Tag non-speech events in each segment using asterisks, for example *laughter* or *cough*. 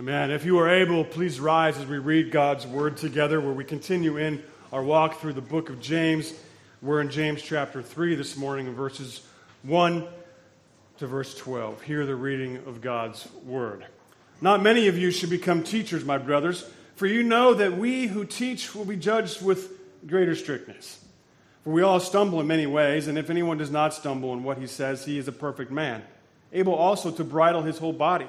Amen. If you are able, please rise as we read God's word together, where we continue in our walk through the book of James. We're in James chapter 3 this morning, verses 1 to verse 12. Hear the reading of God's word. Not many of you should become teachers, my brothers, for you know that we who teach will be judged with greater strictness. For we all stumble in many ways, and if anyone does not stumble in what he says, he is a perfect man, able also to bridle his whole body.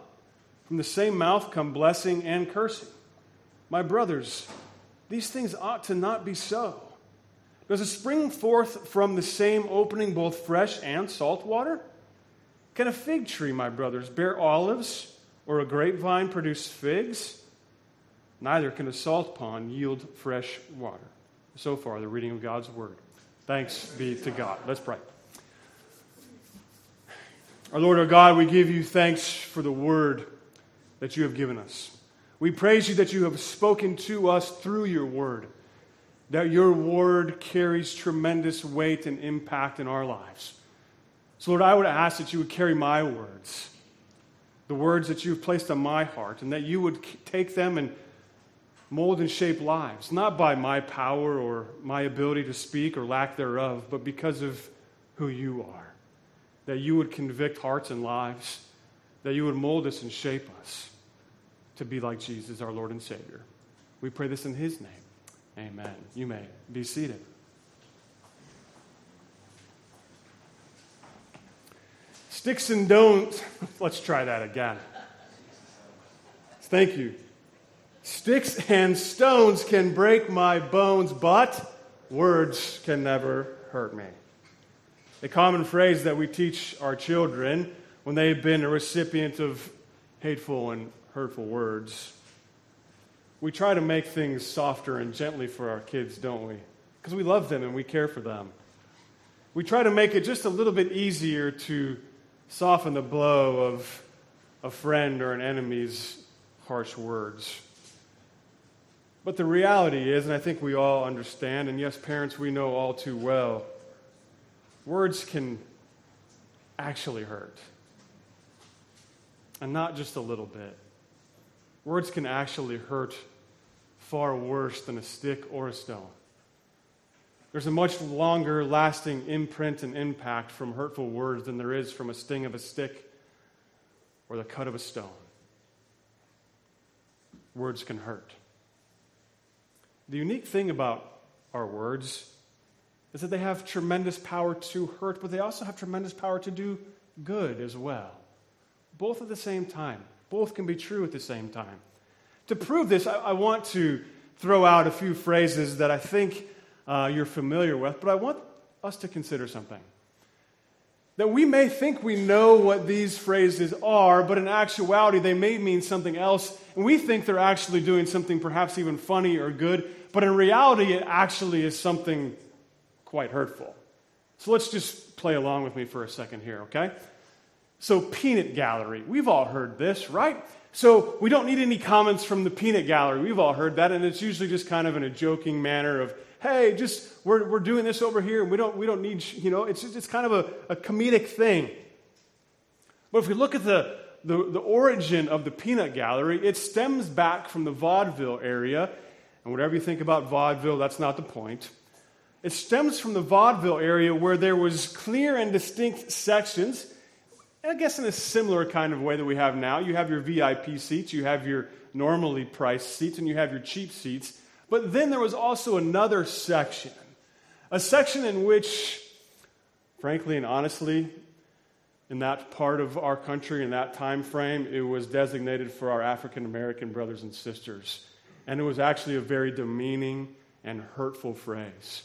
From the same mouth come blessing and cursing. My brothers, these things ought to not be so. Does it spring forth from the same opening both fresh and salt water? Can a fig tree, my brothers, bear olives, or a grapevine produce figs? Neither can a salt pond yield fresh water. So far, the reading of God's word. Thanks be to God. Let's pray. Our Lord, our God, we give you thanks for the word that you have given us. We praise you that you have spoken to us through your word, that your word carries tremendous weight and impact in our lives. So, Lord, I would ask that you would carry my words, the words that you've placed on my heart, and that you would take them and mold and shape lives, not by my power or my ability to speak or lack thereof, but because of who you are. That you would convict hearts and lives, that you would mold us and shape us to be like Jesus, our Lord and Savior. We pray this in His name. Amen. You may be seated. Sticks and don't. *laughs* Let's try that again. Thank you. Sticks and stones can break my bones, but words can never hurt me. A common phrase that we teach our children when they've been a recipient of hateful and hurtful words. We try to make things softer and gently for our kids, don't we? Because we love them and we care for them. We try to make it just a little bit easier to soften the blow of a friend or an enemy's harsh words. But the reality is, and I think we all understand, and yes, parents, we know all too well, words can actually hurt. And not just a little bit. Words can actually hurt far worse than a stick or a stone. There's a much longer lasting imprint and impact from hurtful words than there is from a sting of a stick or the cut of a stone. Words can hurt. The unique thing about our words is that they have tremendous power to hurt, but they also have tremendous power to do good as well. Both at the same time. Both can be true at the same time. To prove this, I, I want to throw out a few phrases that I think uh, you're familiar with, but I want us to consider something. That we may think we know what these phrases are, but in actuality, they may mean something else, and we think they're actually doing something perhaps even funny or good, but in reality, it actually is something quite hurtful. So let's just play along with me for a second here, okay? So, peanut gallery. We've all heard this, right? So, we don't need any comments from the peanut gallery. We've all heard that, and it's usually just kind of in a joking manner of, hey, just we're, we're doing this over here, and we don't, we don't need, you know, it's, it's kind of a, a comedic thing. But if we look at the, the, the origin of the peanut gallery, it stems back from the vaudeville area. And whatever you think about vaudeville, that's not the point. It stems from the vaudeville area where there was clear and distinct sections I guess in a similar kind of way that we have now. You have your VIP seats, you have your normally priced seats, and you have your cheap seats. But then there was also another section, a section in which, frankly and honestly, in that part of our country, in that time frame, it was designated for our African American brothers and sisters. And it was actually a very demeaning and hurtful phrase.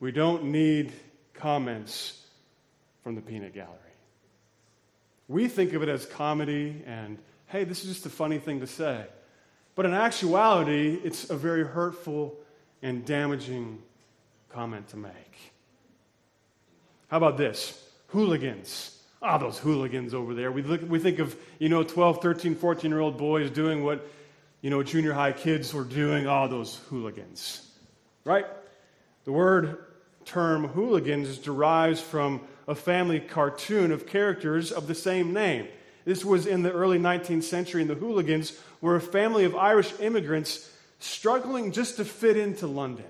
We don't need comments from the peanut gallery. We think of it as comedy and, hey, this is just a funny thing to say. But in actuality, it's a very hurtful and damaging comment to make. How about this? Hooligans. Ah, oh, those hooligans over there. We, look, we think of, you know, 12, 13, 14 year old boys doing what, you know, junior high kids were doing. Ah, oh, those hooligans. Right? The word term hooligans derives from a family cartoon of characters of the same name. This was in the early 19th century, and the hooligans were a family of Irish immigrants struggling just to fit into London.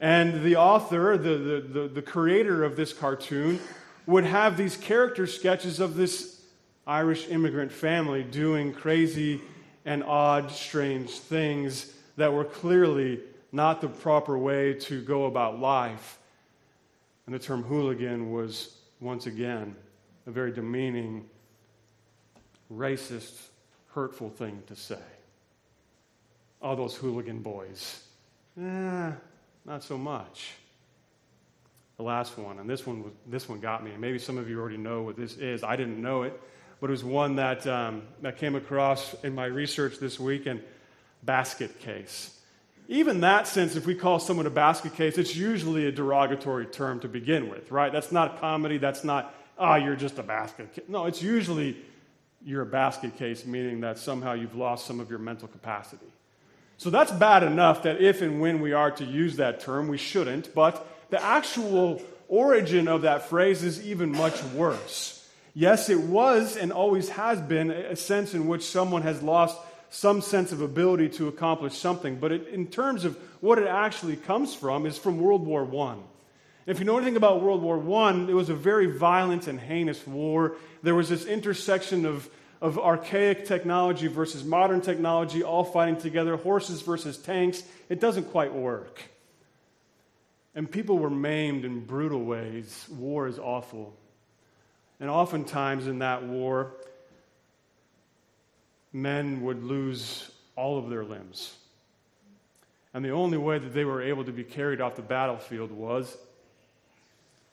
And the author, the, the, the, the creator of this cartoon, would have these character sketches of this Irish immigrant family doing crazy and odd, strange things that were clearly not the proper way to go about life. And the term hooligan was, once again, a very demeaning, racist, hurtful thing to say. All those hooligan boys. Eh, not so much the last one, and this one, was, this one got me. And maybe some of you already know what this is. I didn't know it, but it was one that, um, that came across in my research this week and basket case. Even that sense, if we call someone a basket case, it's usually a derogatory term to begin with, right? That's not comedy. That's not, ah, oh, you're just a basket case. No, it's usually you're a basket case, meaning that somehow you've lost some of your mental capacity. So that's bad enough that if and when we are to use that term, we shouldn't, but the actual origin of that phrase is even much worse. Yes, it was and always has been a sense in which someone has lost some sense of ability to accomplish something, but it, in terms of what it actually comes from, is from World War I. If you know anything about World War I, it was a very violent and heinous war. There was this intersection of, of archaic technology versus modern technology, all fighting together, horses versus tanks. It doesn't quite work. And people were maimed in brutal ways. War is awful. And oftentimes in that war, men would lose all of their limbs. And the only way that they were able to be carried off the battlefield was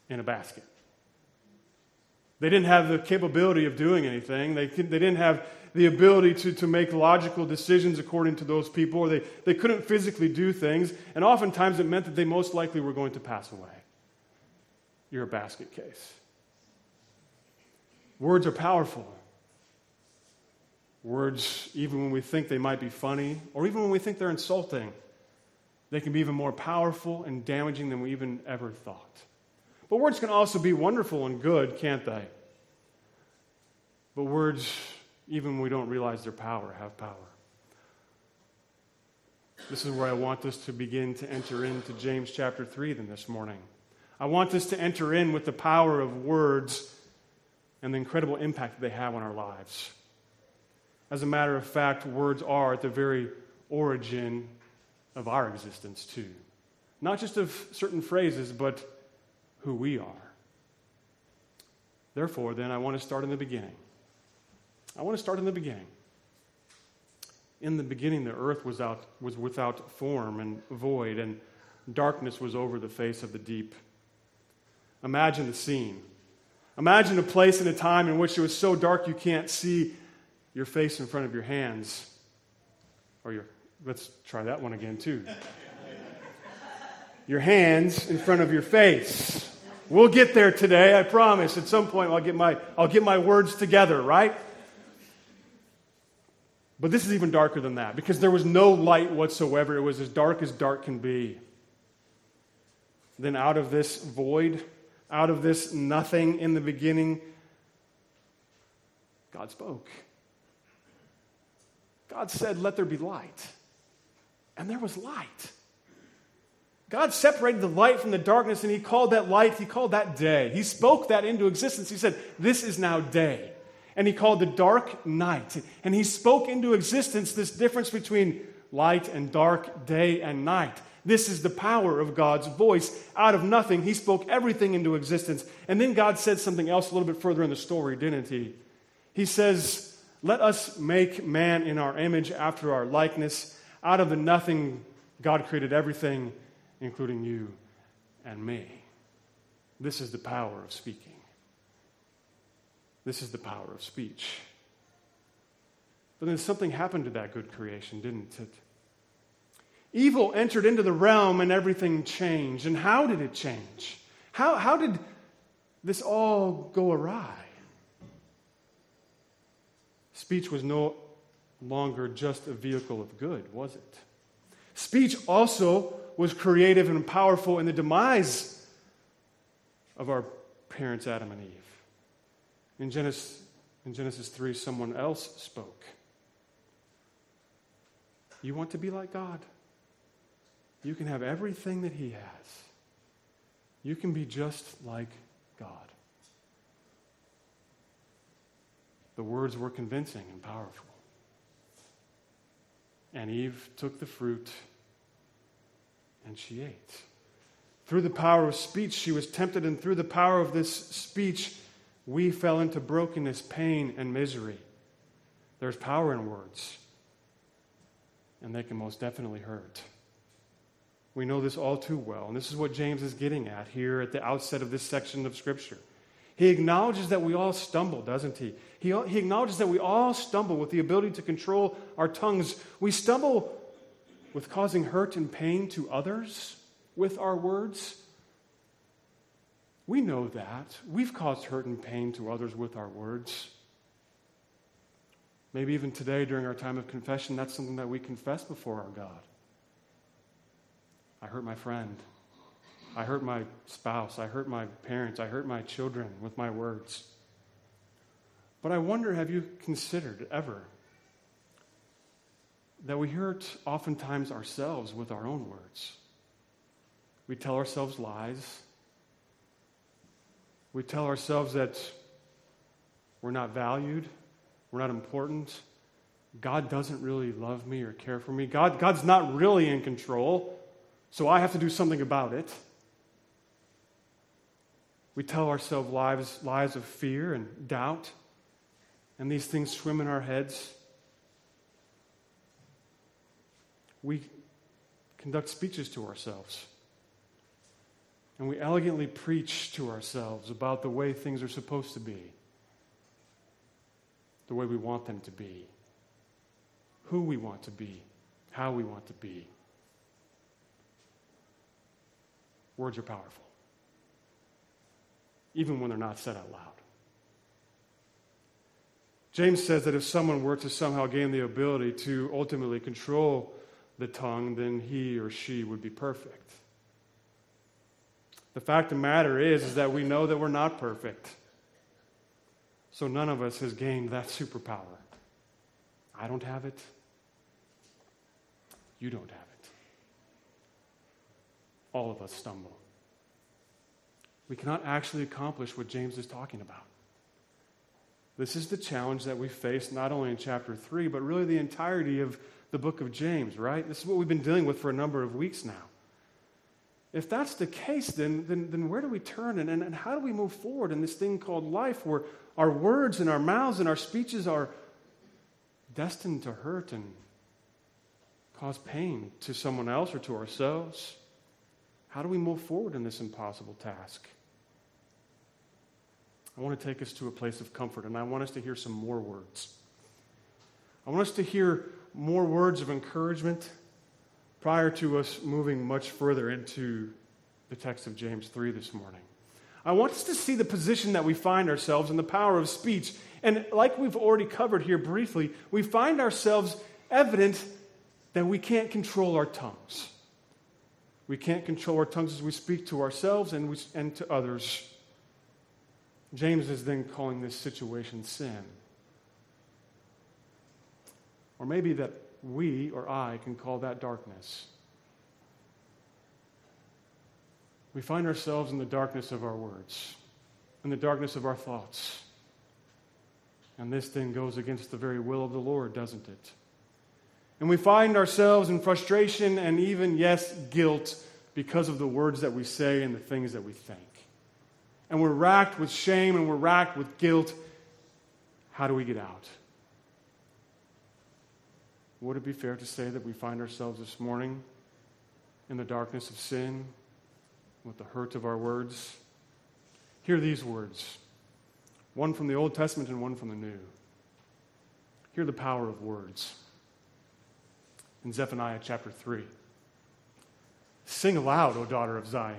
in a basket. They didn't have the capability of doing anything. They, they didn't have the ability to, to make logical decisions according to those people, or they, they couldn't physically do things. And oftentimes it meant that they most likely were going to pass away. You're a basket case. Words are powerful. Words, even when we think they might be funny, or even when we think they're insulting, they can be even more powerful and damaging than we even ever thought. But words can also be wonderful and good, can't they? But words even when we don't realize their power, have power. This is where I want us to begin to enter into James chapter 3 then this morning. I want us to enter in with the power of words and the incredible impact that they have on our lives. As a matter of fact, words are at the very origin of our existence, too. Not just of certain phrases, but who we are. Therefore, then, I want to start in the beginning. I want to start in the beginning. In the beginning, the earth was, out, was without form and void, and darkness was over the face of the deep. Imagine the scene. Imagine a place and a time in which it was so dark you can't see your face in front of your hands. Or your, let's try that one again, too. your hands in front of your face. We'll get there today, I promise. At some point, I'll get my, I'll get my words together, right? But this is even darker than that because there was no light whatsoever. It was as dark as dark can be. Then, out of this void, out of this nothing in the beginning, God spoke. God said, Let there be light. And there was light. God separated the light from the darkness and He called that light, He called that day. He spoke that into existence. He said, This is now day and he called the dark night. And he spoke into existence this difference between light and dark, day and night. This is the power of God's voice. Out of nothing, He spoke everything into existence. And then God said something else a little bit further in the story, didn't He? He says, Let us make man in our image after our likeness. Out of the nothing, God created everything, including you and me. This is the power of speaking. This is the power of speech. But then something happened to that good creation, didn't it? Evil entered into the realm and everything changed. And how did it change? How, how did this all go awry? Speech was no longer just a vehicle of good, was it? Speech also was creative and powerful in the demise of our parents, Adam and Eve. In Genesis, in Genesis 3, someone else spoke. You want to be like God? You can have everything that He has. You can be just like God. The words were convincing and powerful. And Eve took the fruit and she ate. Through the power of speech, she was tempted, and through the power of this speech, we fell into brokenness, pain, and misery. There's power in words, and they can most definitely hurt. We know this all too well, and this is what James is getting at here at the outset of this section of Scripture. He acknowledges that we all stumble, doesn't he? he? He acknowledges that we all stumble with the ability to control our tongues. We stumble with causing hurt and pain to others with our words. We know that. We've caused hurt and pain to others with our words. Maybe even today during our time of confession, that's something that we confess before our God. I hurt my friend. I hurt my spouse. I hurt my parents. I hurt my children with my words. But I wonder have you considered ever that we hurt oftentimes ourselves with our own words? We tell ourselves lies. We tell ourselves that we're not valued, we're not important. God doesn't really love me or care for me. God, God's not really in control, so I have to do something about it. We tell ourselves lies, lies of fear and doubt, and these things swim in our heads. We conduct speeches to ourselves. And we elegantly preach to ourselves about the way things are supposed to be, the way we want them to be, who we want to be, how we want to be. Words are powerful even when they're not said out loud. James says that if someone were to somehow gain the ability to ultimately control the tongue, then he or she would be perfect. The fact of the matter is, is that we know that we're not perfect. So none of us has gained that superpower. I don't have it. You don't have it. All of us stumble we cannot actually accomplish what James is talking about. This is the challenge that we face not only in chapter 3, but really the entirety of the book of James, right? This is what we've been dealing with for a number of weeks now. If that's the case, then, then, then where do we turn and, and, and how do we move forward in this thing called life where our words and our mouths and our speeches are destined to hurt and cause pain to someone else or to ourselves? How do we move forward in this impossible task? I want to take us to a place of comfort, and I want us to hear some more words. I want us to hear more words of encouragement prior to us moving much further into the text of James 3 this morning. I want us to see the position that we find ourselves in the power of speech. And like we've already covered here briefly, we find ourselves evident that we can't control our tongues. We can't control our tongues as we speak to ourselves and, we, and to others. James is then calling this situation sin. Or maybe that we or I can call that darkness. We find ourselves in the darkness of our words, in the darkness of our thoughts. And this then goes against the very will of the Lord, doesn't it? And we find ourselves in frustration and even, yes, guilt because of the words that we say and the things that we think. And we're racked with shame and we're racked with guilt. How do we get out? Would it be fair to say that we find ourselves this morning in the darkness of sin, with the hurt of our words? Hear these words one from the Old Testament and one from the New. Hear the power of words. In Zephaniah chapter 3. Sing aloud, O daughter of Zion.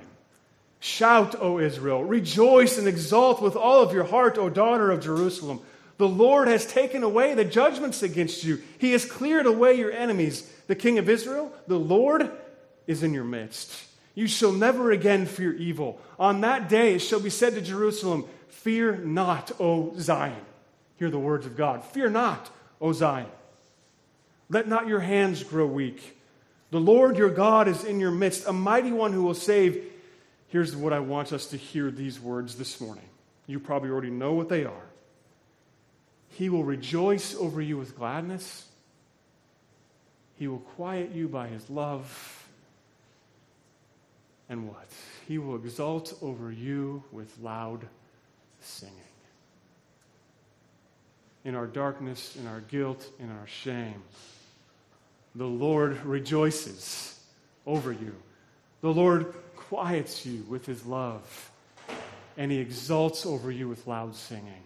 Shout, O Israel. Rejoice and exult with all of your heart, O daughter of Jerusalem. The Lord has taken away the judgments against you. He has cleared away your enemies. The King of Israel, the Lord, is in your midst. You shall never again fear evil. On that day it shall be said to Jerusalem, Fear not, O Zion. Hear the words of God. Fear not, O Zion. Let not your hands grow weak. The Lord your God is in your midst, a mighty one who will save. Here's what I want us to hear these words this morning. You probably already know what they are. He will rejoice over you with gladness. He will quiet you by his love. And what? He will exult over you with loud singing. In our darkness, in our guilt, in our shame, the Lord rejoices over you. The Lord quiets you with his love, and he exults over you with loud singing.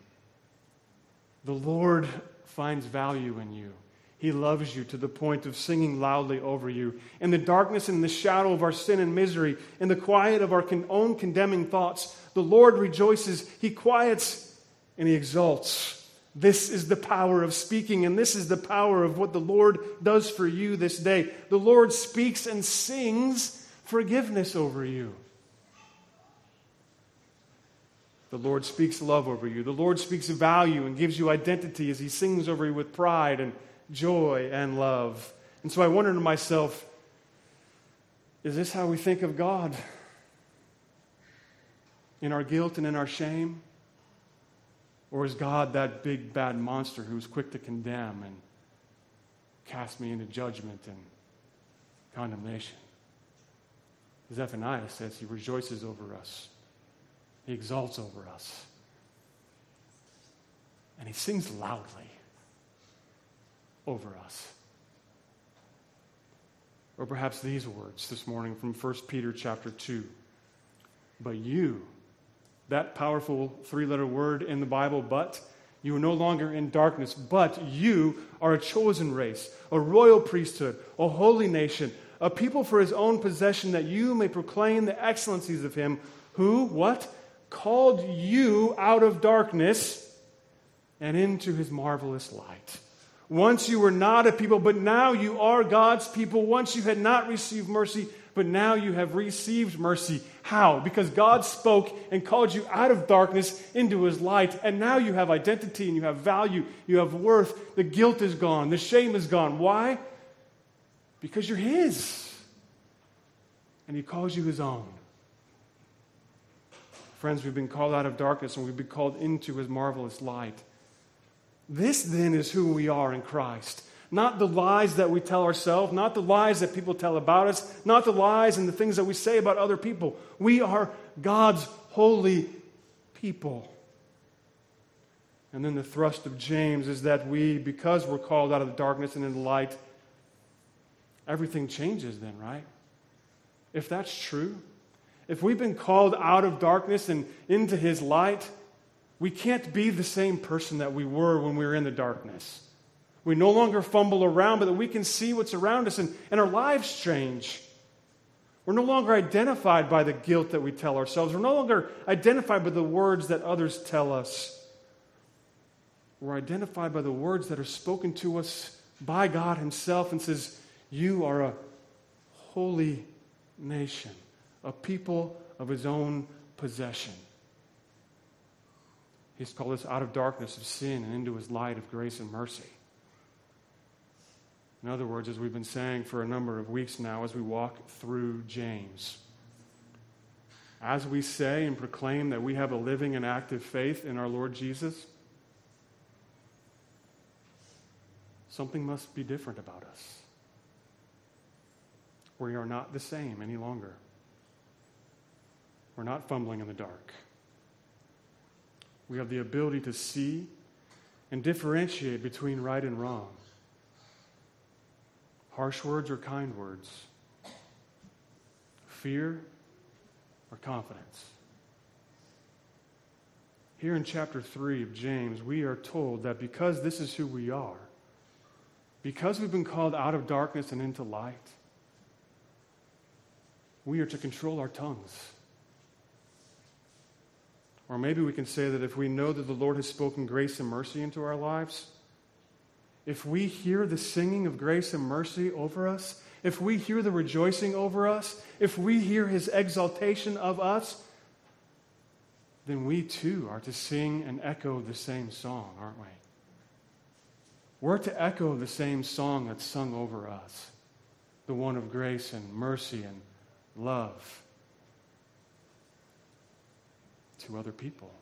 The Lord finds value in you. He loves you to the point of singing loudly over you. In the darkness and the shadow of our sin and misery, in the quiet of our own condemning thoughts, the Lord rejoices. He quiets and he exalts. This is the power of speaking, and this is the power of what the Lord does for you this day. The Lord speaks and sings forgiveness over you. The Lord speaks love over you. The Lord speaks value and gives you identity as He sings over you with pride and joy and love. And so I wonder to myself, is this how we think of God? In our guilt and in our shame? Or is God that big bad monster who's quick to condemn and cast me into judgment and condemnation? Zephaniah says he rejoices over us. He exalts over us. And he sings loudly over us. Or perhaps these words this morning from 1 Peter chapter 2. But you, that powerful three letter word in the Bible, but, you are no longer in darkness, but you are a chosen race, a royal priesthood, a holy nation, a people for his own possession, that you may proclaim the excellencies of him who, what? called you out of darkness and into his marvelous light. Once you were not a people, but now you are God's people. Once you had not received mercy, but now you have received mercy. How? Because God spoke and called you out of darkness into his light, and now you have identity and you have value, you have worth. The guilt is gone, the shame is gone. Why? Because you're his. And he calls you his own. Friends, we've been called out of darkness and we've been called into his marvelous light. This then is who we are in Christ. Not the lies that we tell ourselves, not the lies that people tell about us, not the lies and the things that we say about other people. We are God's holy people. And then the thrust of James is that we, because we're called out of the darkness and into light, everything changes then, right? If that's true, if we've been called out of darkness and into his light, we can't be the same person that we were when we were in the darkness. We no longer fumble around, but that we can see what's around us and, and our lives change. We're no longer identified by the guilt that we tell ourselves. We're no longer identified by the words that others tell us. We're identified by the words that are spoken to us by God Himself and says, You are a holy nation a people of his own possession. He's called us out of darkness of sin and into his light of grace and mercy. In other words, as we've been saying for a number of weeks now, as we walk through James, as we say and proclaim that we have a living and active faith in our Lord Jesus, something must be different about us. we are not the same any longer. We're not fumbling in the dark. We have the ability to see and differentiate between right and wrong, harsh words or kind words, fear or confidence. Here in chapter 3 of James, we are told that because this is who we are, because we've been called out of darkness and into light, we are to control our tongues. Or maybe we can say that if we know that the Lord has spoken grace and mercy into our lives, if we hear the singing of grace and mercy over us, if we hear the rejoicing over us, if we hear his exaltation of us, then we too are to sing and echo the same song, aren't we? We're to echo the same song that's sung over us the one of grace and mercy and love to other people.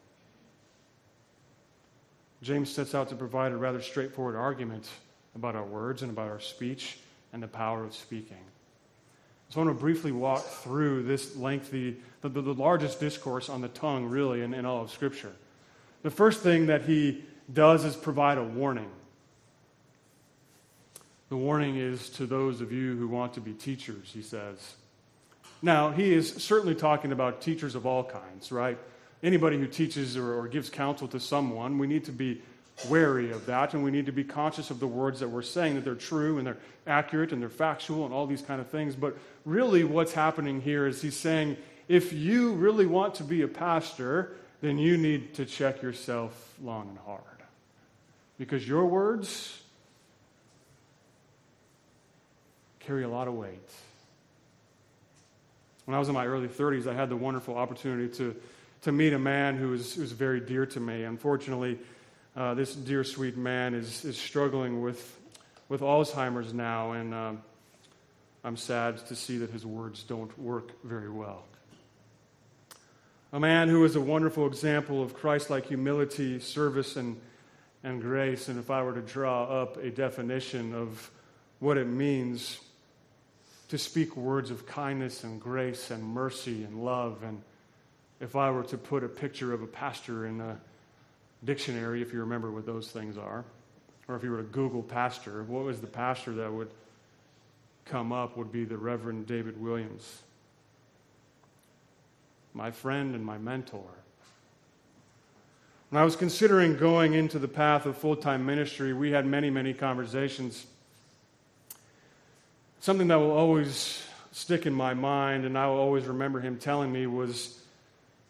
James sets out to provide a rather straightforward argument about our words and about our speech and the power of speaking. So I want to briefly walk through this lengthy, the, the, the largest discourse on the tongue, really, in, in all of Scripture. The first thing that he does is provide a warning. The warning is to those of you who want to be teachers, he says. Now, he is certainly talking about teachers of all kinds, right? Anybody who teaches or, or gives counsel to someone, we need to be wary of that, and we need to be conscious of the words that we're saying, that they're true and they're accurate and they're factual and all these kind of things. But really, what's happening here is he's saying, if you really want to be a pastor, then you need to check yourself long and hard. Because your words carry a lot of weight. When I was in my early 30s, I had the wonderful opportunity to, to meet a man who was, who was very dear to me. Unfortunately, uh, this dear, sweet man is, is struggling with, with Alzheimer's now, and uh, I'm sad to see that his words don't work very well. A man who is a wonderful example of Christ like humility, service, and, and grace. And if I were to draw up a definition of what it means to speak words of kindness and grace and mercy and love, and if I were to put a picture of a pastor in a dictionary, if you remember what those things are, or if you were to Google pastor, what was the pastor that would come up would be the Reverend David Williams, my friend and my mentor. When I was considering going into the path of full time ministry, we had many, many conversations. Something that will always stick in my mind, and I will always remember him telling me, was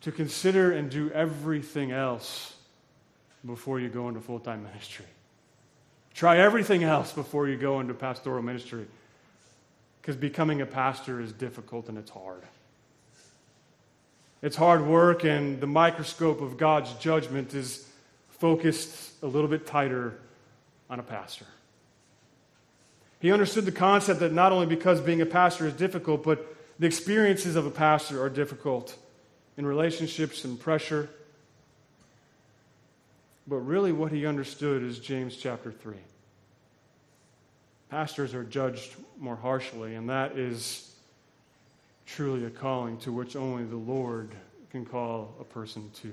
to consider and do everything else before you go into full time ministry. Try everything else before you go into pastoral ministry. Because becoming a pastor is difficult and it's hard. It's hard work, and the microscope of God's judgment is focused a little bit tighter on a pastor. He understood the concept that not only because being a pastor is difficult, but the experiences of a pastor are difficult in relationships and pressure but really, what he understood is James chapter 3. Pastors are judged more harshly, and that is truly a calling to which only the Lord can call a person to.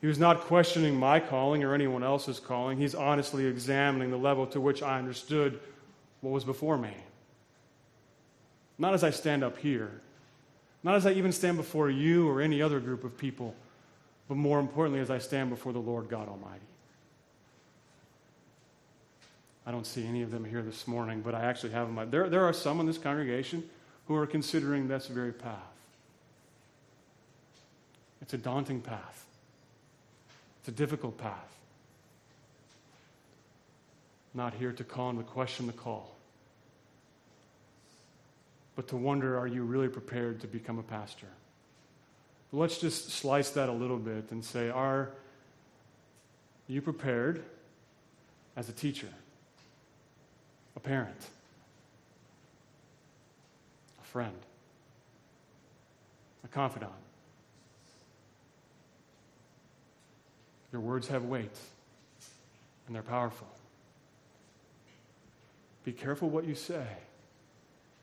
He was not questioning my calling or anyone else's calling. He's honestly examining the level to which I understood what was before me. Not as I stand up here, not as I even stand before you or any other group of people but more importantly, as I stand before the Lord God Almighty. I don't see any of them here this morning, but I actually have them. There, there are some in this congregation who are considering this very path. It's a daunting path, it's a difficult path. Not here to call and to question the call, but to wonder are you really prepared to become a pastor? let's just slice that a little bit and say, are you prepared as a teacher, a parent, a friend, a confidant? Your words have weight and they're powerful. Be careful what you say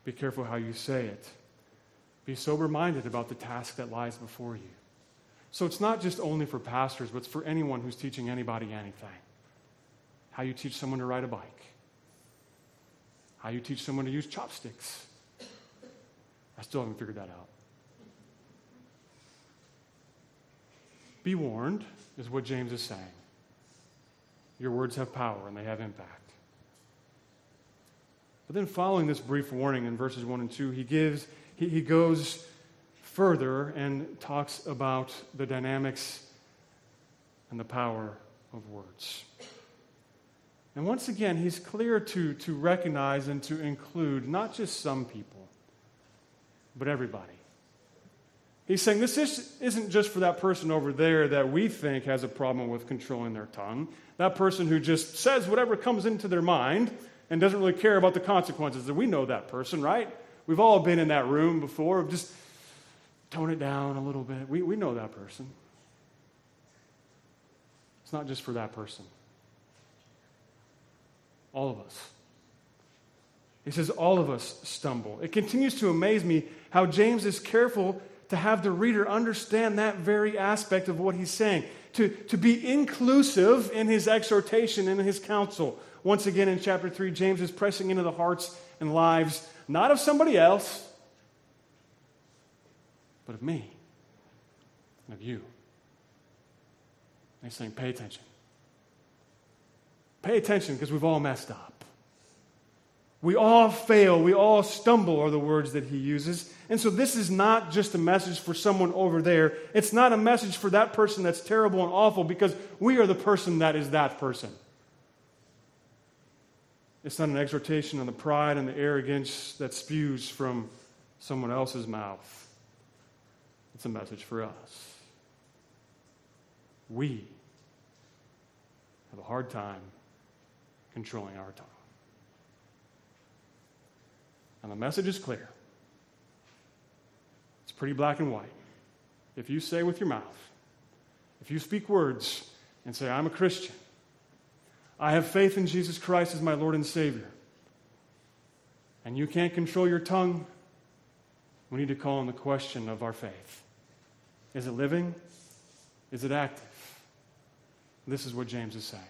Be careful how you say it. Be sober minded about the task that lies before you. So it's not just only for pastors, but it's for anyone who's teaching anybody anything. How you teach someone to ride a bike, how you teach someone to use chopsticks. I still haven't figured that out. Be warned, is what James is saying. Your words have power and they have impact. But then, following this brief warning in verses 1 and 2, he gives, he, he goes further and talks about the dynamics and the power of words. And once again, he's clear to, to recognize and to include not just some people, but everybody. He's saying this isn't just for that person over there that we think has a problem with controlling their tongue, that person who just says whatever comes into their mind and doesn't really care about the consequences. And we know that person, right? We've all been in that room before. Just tone it down a little bit. We, we know that person. It's not just for that person, all of us. He says, all of us stumble. It continues to amaze me how James is careful to have the reader understand that very aspect of what he's saying, to, to be inclusive in his exhortation and his counsel. Once again, in chapter 3, James is pressing into the hearts and lives, not of somebody else, but of me and of you. And he's saying, pay attention. Pay attention because we've all messed up. We all fail, we all stumble, are the words that he uses. And so, this is not just a message for someone over there. It's not a message for that person that's terrible and awful because we are the person that is that person. It's not an exhortation on the pride and the arrogance that spews from someone else's mouth. It's a message for us. We have a hard time controlling our tongue. And the message is clear. It's pretty black and white. If you say with your mouth, if you speak words and say, I'm a Christian, I have faith in Jesus Christ as my Lord and Savior, and you can't control your tongue, we need to call on the question of our faith. Is it living? Is it active? This is what James is saying.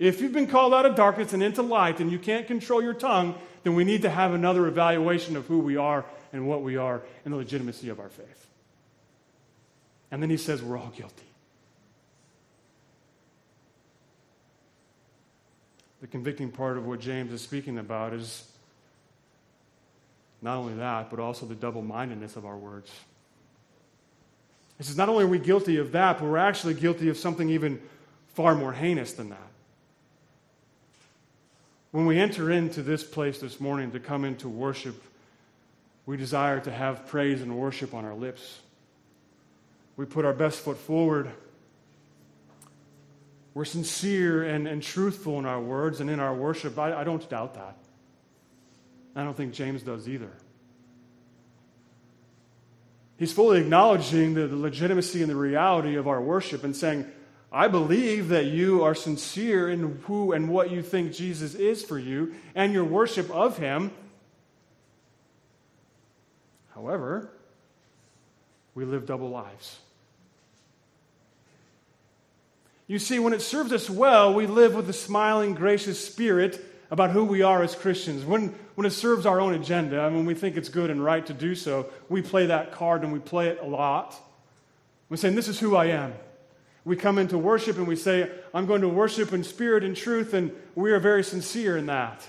If you've been called out of darkness and into light and you can't control your tongue, then we need to have another evaluation of who we are and what we are and the legitimacy of our faith. And then he says we're all guilty. The convicting part of what James is speaking about is not only that, but also the double mindedness of our words. He says, not only are we guilty of that, but we're actually guilty of something even far more heinous than that. When we enter into this place this morning to come into worship, we desire to have praise and worship on our lips. We put our best foot forward. We're sincere and, and truthful in our words and in our worship. I, I don't doubt that. I don't think James does either. He's fully acknowledging the, the legitimacy and the reality of our worship and saying, I believe that you are sincere in who and what you think Jesus is for you and your worship of him. However, we live double lives. You see, when it serves us well, we live with a smiling, gracious spirit about who we are as Christians. When, when it serves our own agenda, and when we think it's good and right to do so, we play that card and we play it a lot. We're saying, This is who I am. We come into worship and we say, I'm going to worship in spirit and truth, and we are very sincere in that.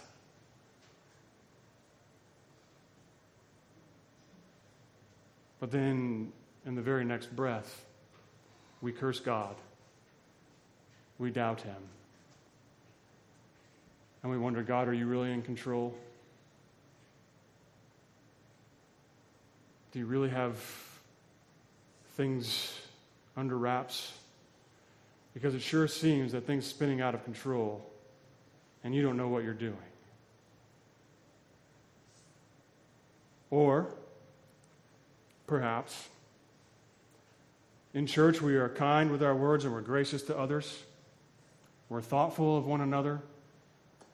But then, in the very next breath, we curse God. We doubt Him. And we wonder, God, are you really in control? Do you really have things under wraps? Because it sure seems that things spinning out of control and you don't know what you're doing. Or perhaps in church we are kind with our words and we're gracious to others. We're thoughtful of one another.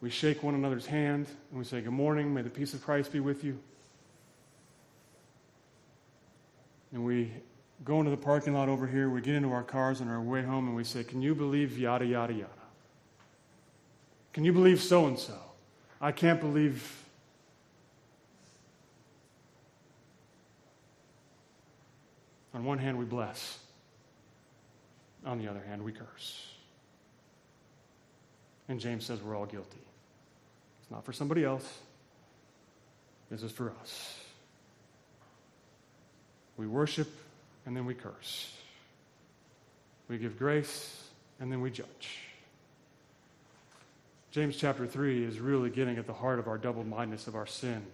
we shake one another's hand and we say, Good morning, may the peace of Christ be with you. And we go into the parking lot over here, we get into our cars on our way home, and we say, Can you believe yada, yada, yada? Can you believe so and so? I can't believe. On one hand, we bless. On the other hand, we curse. And James says we're all guilty. It's not for somebody else, this is for us. We worship and then we curse. We give grace and then we judge. James chapter 3 is really getting at the heart of our double mindedness of our sin.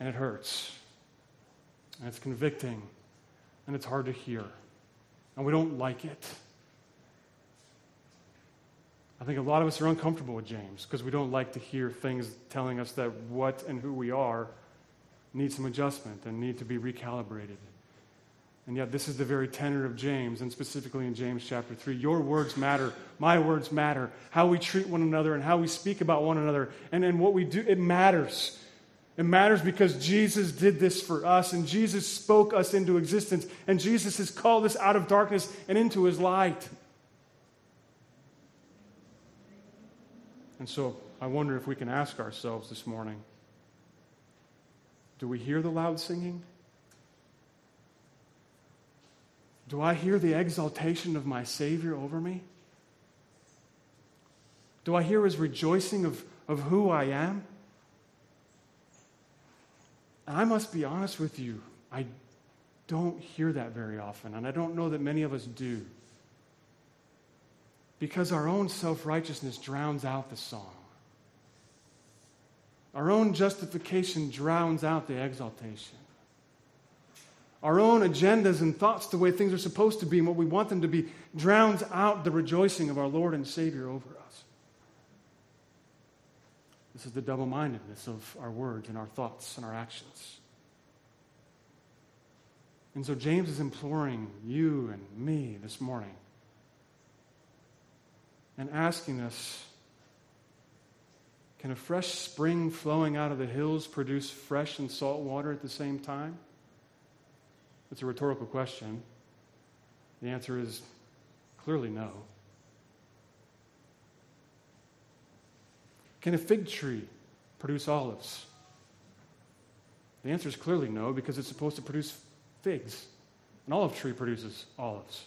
And it hurts. And it's convicting. And it's hard to hear. And we don't like it. I think a lot of us are uncomfortable with James because we don't like to hear things telling us that what and who we are need some adjustment and need to be recalibrated. And yet, this is the very tenor of James, and specifically in James chapter 3. Your words matter. My words matter. How we treat one another and how we speak about one another and, and what we do, it matters. It matters because Jesus did this for us, and Jesus spoke us into existence, and Jesus has called us out of darkness and into his light. And so I wonder if we can ask ourselves this morning do we hear the loud singing? Do I hear the exaltation of my Savior over me? Do I hear his rejoicing of, of who I am? And I must be honest with you, I don't hear that very often, and I don't know that many of us do. Because our own self righteousness drowns out the song. Our own justification drowns out the exaltation. Our own agendas and thoughts, the way things are supposed to be and what we want them to be, drowns out the rejoicing of our Lord and Savior over us. This is the double mindedness of our words and our thoughts and our actions. And so James is imploring you and me this morning and asking us can a fresh spring flowing out of the hills produce fresh and salt water at the same time? It's a rhetorical question. The answer is clearly no. Can a fig tree produce olives? The answer is clearly no, because it's supposed to produce figs. An olive tree produces olives.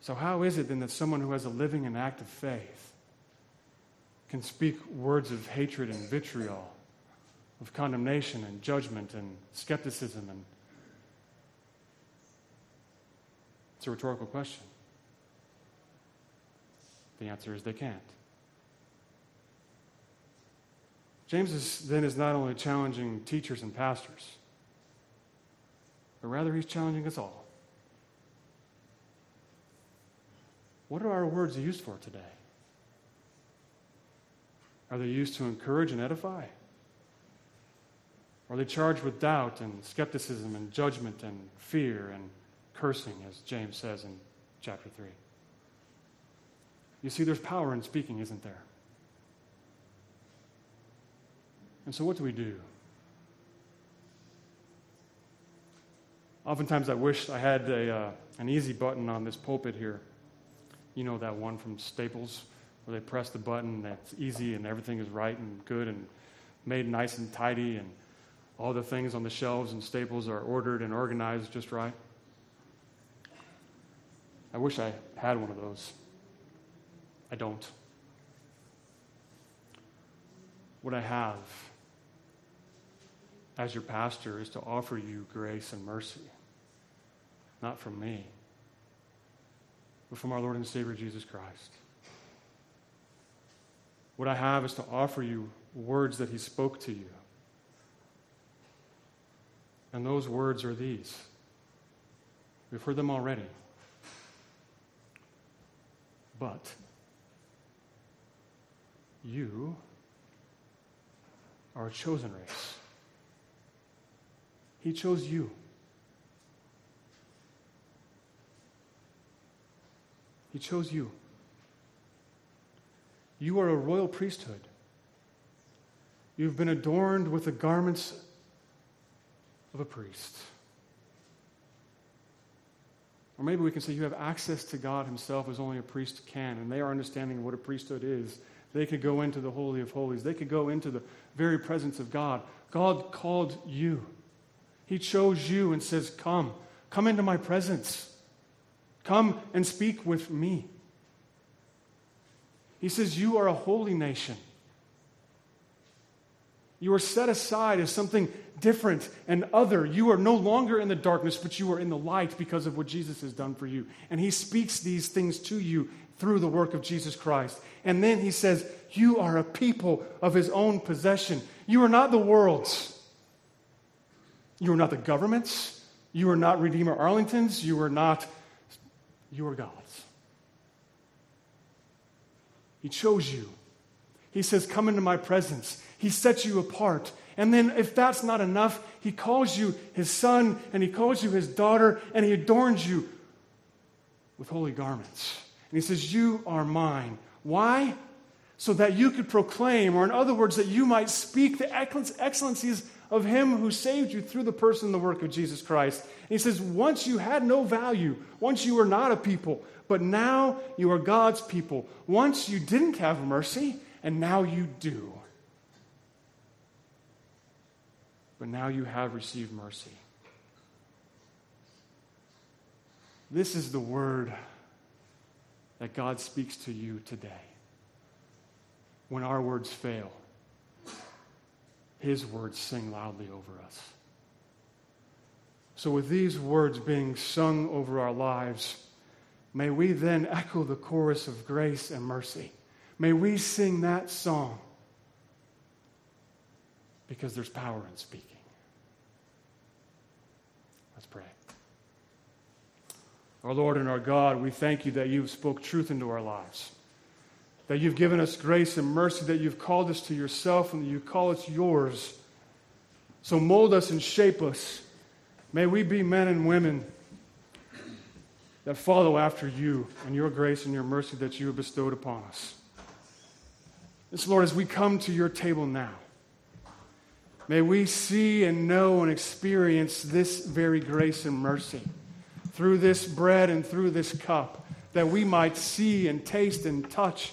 So, how is it then that someone who has a living and active faith can speak words of hatred and vitriol, of condemnation and judgment and skepticism. And it's a rhetorical question. The answer is they can't. James is, then is not only challenging teachers and pastors, but rather he's challenging us all. What are our words used for today? Are they used to encourage and edify? Are they charged with doubt and skepticism and judgment and fear and cursing, as James says in chapter 3? You see, there's power in speaking, isn't there? And so, what do we do? Oftentimes, I wish I had a, uh, an easy button on this pulpit here. You know that one from Staples where they press the button that's easy and everything is right and good and made nice and tidy and all the things on the shelves and staples are ordered and organized just right. I wish I had one of those. I don't. What I have as your pastor is to offer you grace and mercy, not from me, but from our Lord and Savior Jesus Christ. What I have is to offer you words that He spoke to you. And those words are these. We've heard them already. But you are a chosen race. He chose you. He chose you. You are a royal priesthood. You've been adorned with the garments of a priest. Or maybe we can say you have access to God Himself as only a priest can, and they are understanding what a priesthood is. They could go into the Holy of Holies, they could go into the very presence of God. God called you, He chose you and says, Come, come into my presence. Come and speak with me. He says, You are a holy nation. You are set aside as something different and other. You are no longer in the darkness, but you are in the light because of what Jesus has done for you. And he speaks these things to you through the work of Jesus Christ. And then he says, You are a people of his own possession. You are not the world's. You are not the government's. You are not Redeemer Arlington's. You are not, you are God's. He chose you. He says, Come into my presence. He sets you apart. And then, if that's not enough, He calls you His son and He calls you His daughter and He adorns you with holy garments. And He says, You are mine. Why? So that you could proclaim, or in other words, that you might speak the excellencies of Him who saved you through the person and the work of Jesus Christ. He says, Once you had no value, once you were not a people, but now you are God's people. Once you didn't have mercy, and now you do. but now you have received mercy. This is the word that God speaks to you today. When our words fail, his words sing loudly over us. So, with these words being sung over our lives, may we then echo the chorus of grace and mercy. May we sing that song because there's power in speaking. Let's pray. Our Lord and our God, we thank you that you've spoke truth into our lives. That you've given us grace and mercy, that you've called us to yourself and that you call us yours. So mold us and shape us. May we be men and women that follow after you and your grace and your mercy that you have bestowed upon us. This, Lord, as we come to your table now, May we see and know and experience this very grace and mercy through this bread and through this cup, that we might see and taste and touch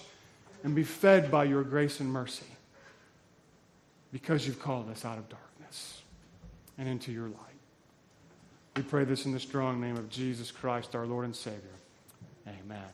and be fed by your grace and mercy because you've called us out of darkness and into your light. We pray this in the strong name of Jesus Christ, our Lord and Savior. Amen.